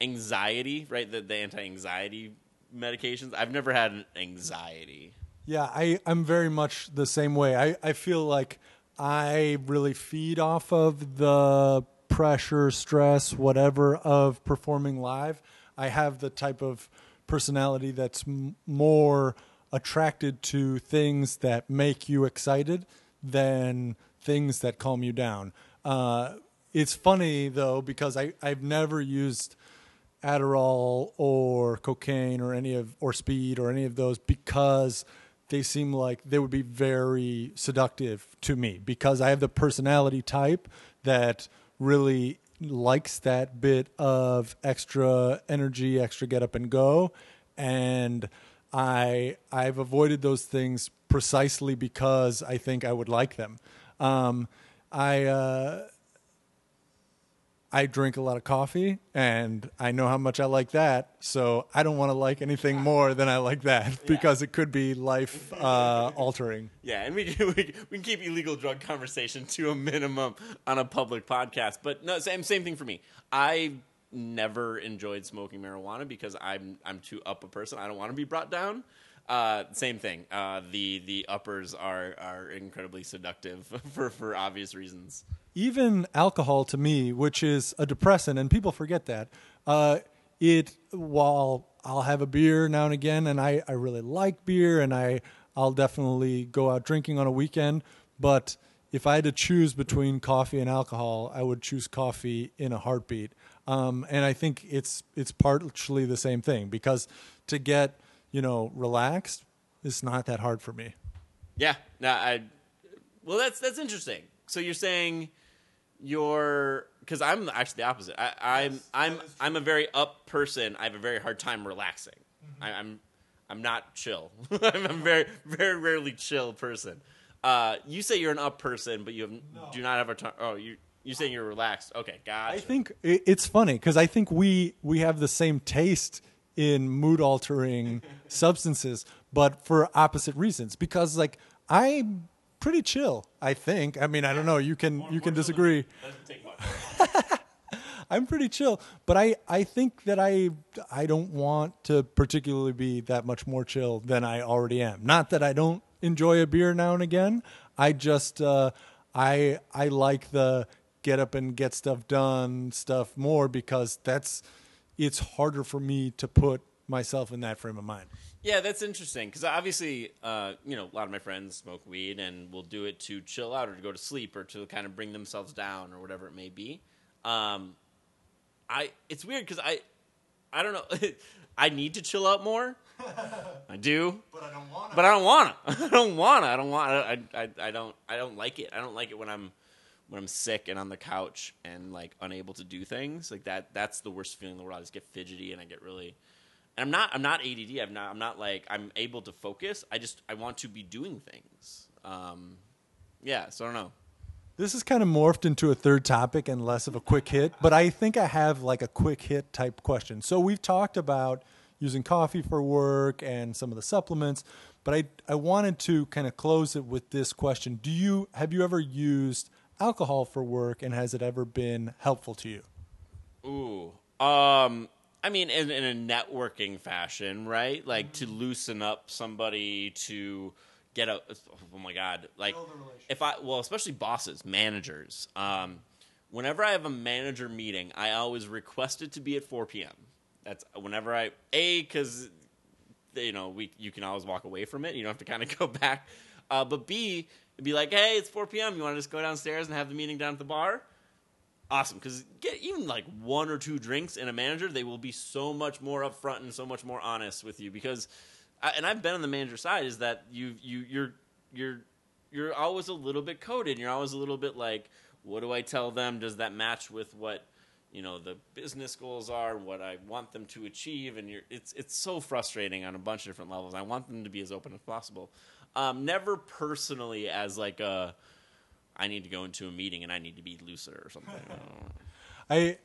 S1: anxiety, right? The, the anti-anxiety medications. I've never had anxiety.
S2: Yeah, I, I'm very much the same way. I, I feel like I really feed off of the pressure, stress, whatever of performing live. I have the type of personality that's m- more attracted to things that make you excited than things that calm you down. Uh, it's funny though because I, I've never used Adderall or cocaine or any of or speed or any of those because they seem like they would be very seductive to me because I have the personality type that really likes that bit of extra energy, extra get up and go and I I've avoided those things precisely because I think I would like them. Um, I uh, I drink a lot of coffee and I know how much I like that. So I don't want to like anything (laughs) more than I like that because it could be life uh, altering.
S1: Yeah, and we can, (laughs) we can we can keep illegal drug conversation to a minimum on a public podcast. But no, same same thing for me. I never enjoyed smoking marijuana because I'm I'm too up a person. I don't want to be brought down. Uh, same thing. Uh, the the uppers are are incredibly seductive (laughs) for for obvious reasons.
S2: Even alcohol to me, which is a depressant, and people forget that. Uh, it while I'll have a beer now and again, and I, I really like beer, and I I'll definitely go out drinking on a weekend. But if I had to choose between coffee and alcohol, I would choose coffee in a heartbeat. Um, and I think it's it's partially the same thing because to get you know relaxed, it's not that hard for me.
S1: Yeah. No, I. Well, that's that's interesting. So you're saying you're because I'm actually the opposite. I, I'm I'm I'm a very up person. I have a very hard time relaxing. I, I'm I'm not chill. (laughs) I'm a very very rarely chill person. Uh, you say you're an up person, but you have, do not have a time. Oh, you you saying you're relaxed? Okay, gotcha.
S2: I think it's funny because I think we we have the same taste in mood altering (laughs) substances, but for opposite reasons. Because like I'm pretty chill. I think. I mean, I don't know. You can you can disagree.
S1: Doesn't take much. (laughs)
S2: I'm pretty chill, but I, I think that I I don't want to particularly be that much more chill than I already am. Not that I don't enjoy a beer now and again. I just uh, I I like the get up and get stuff done stuff more because that's it's harder for me to put myself in that frame of mind.
S1: Yeah, that's interesting because obviously, uh, you know, a lot of my friends smoke weed and will do it to chill out or to go to sleep or to kind of bring themselves down or whatever it may be. Um, I it's weird because I I don't know (laughs) I need to chill out more. I do, (laughs)
S2: But I don't want to.
S1: but I don't want (laughs) to. I don't want to. I don't want. I, I I don't I don't like it. I don't like it when I'm when I'm sick and on the couch and like unable to do things like that. That's the worst feeling in the world. I just get fidgety and I get really. And I'm not. I'm not ADD. I'm not. I'm not like. I'm able to focus. I just. I want to be doing things. Um, yeah. So I don't know.
S2: This is kind of morphed into a third topic and less of a quick hit, but I think I have like a quick hit type question. So we've talked about using coffee for work and some of the supplements, but I I wanted to kind of close it with this question. Do you have you ever used alcohol for work and has it ever been helpful to you?
S1: Ooh. Um. I mean, in, in a networking fashion, right? Like to loosen up somebody to get a. Oh my god! Like
S2: Build a relationship.
S1: if I well, especially bosses, managers. Um, whenever I have a manager meeting, I always request it to be at 4 p.m. That's whenever I a because you know we you can always walk away from it. You don't have to kind of (laughs) go back. Uh, but b it'd be like, hey, it's 4 p.m. You want to just go downstairs and have the meeting down at the bar? Awesome because get even like one or two drinks in a manager they will be so much more upfront and so much more honest with you because I, and i've been on the manager side is that you you you're you're you're always a little bit coded you're always a little bit like what do i tell them? Does that match with what you know the business goals are what i want them to achieve? And you're it's it's so frustrating on a bunch of different levels i want them to be as open as possible. Um, never personally as like a I need to go into a meeting and I need to be looser or something. I. (laughs)
S2: I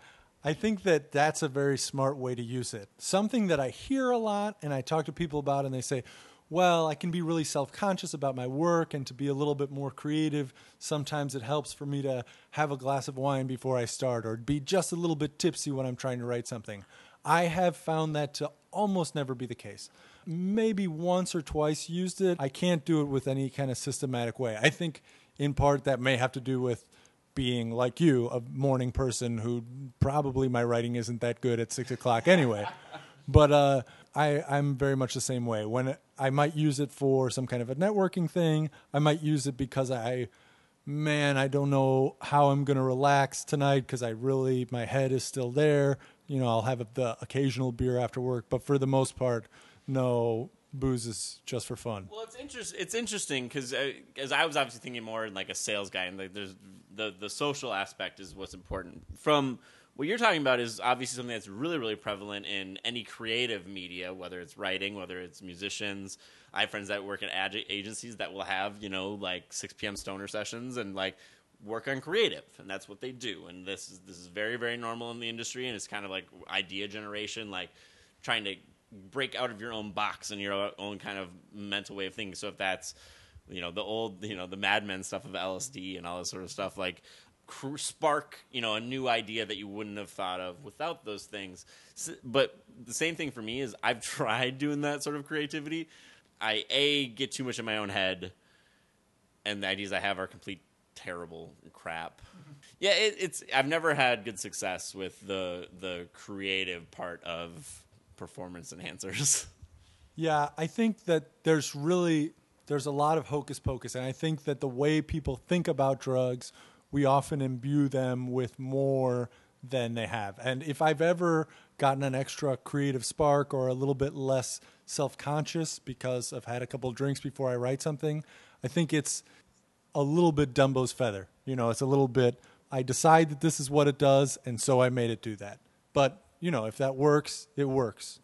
S2: I think that that's a very smart way to use it. Something that I hear a lot and I talk to people about and they say, "Well, I can be really self-conscious about my work and to be a little bit more creative, sometimes it helps for me to have a glass of wine before I start or be just a little bit tipsy when I'm trying to write something." I have found that to almost never be the case. Maybe once or twice used it. I can't do it with any kind of systematic way. I think in part that may have to do with being like you, a morning person who probably my writing isn't that good at six o'clock anyway. (laughs) but uh, I, I'm very much the same way. When it, I might use it for some kind of a networking thing, I might use it because I, man, I don't know how I'm going to relax tonight because I really, my head is still there. You know, I'll have the occasional beer after work, but for the most part, no, booze is just for fun.
S1: Well, it's interest. It's interesting because uh, as I was obviously thinking more in like a sales guy, and like there's the the social aspect is what's important. From what you're talking about is obviously something that's really really prevalent in any creative media, whether it's writing, whether it's musicians. I have friends that work at ad agencies that will have you know like 6 p.m. stoner sessions and like work on creative and that's what they do and this is this is very very normal in the industry and it's kind of like idea generation like trying to break out of your own box and your own kind of mental way of thinking. So if that's you know the old you know the madmen stuff of lsd and all this sort of stuff like cr- spark you know a new idea that you wouldn't have thought of without those things. But the same thing for me is i've (laughs) tried doing that sort of creativity. I a get too much in my own head and the ideas i have are complete terrible crap. Mm-hmm. Yeah it, it's i've never had good success with the the creative part of performance enhancers (laughs)
S2: Yeah, I think that there's really there's a lot of hocus pocus, and I think that the way people think about drugs, we often imbue them with more than they have. And if I've ever gotten an extra creative spark or a little bit less self conscious because I've had a couple drinks before I write something, I think it's a little bit Dumbo's feather. You know, it's a little bit. I decide that this is what it does, and so I made it do that. But you know, if that works, it works.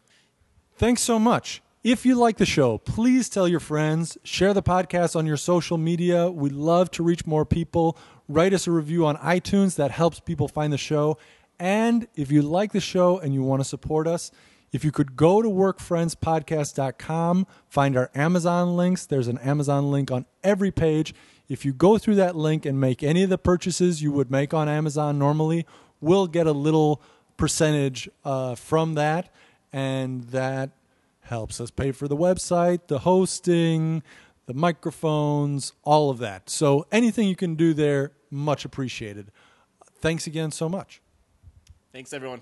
S2: Thanks so much. If you like the show, please tell your friends, share the podcast on your social media. We love to reach more people. Write us a review on iTunes, that helps people find the show. And if you like the show and you want to support us, if you could go to workfriendspodcast.com, find our Amazon links. There's an Amazon link on every page. If you go through that link and make any of the purchases you would make on Amazon normally, we'll get a little percentage uh, from that. And that helps us pay for the website, the hosting, the microphones, all of that. So anything you can do there, much appreciated. Thanks again so much.
S1: thanks everyone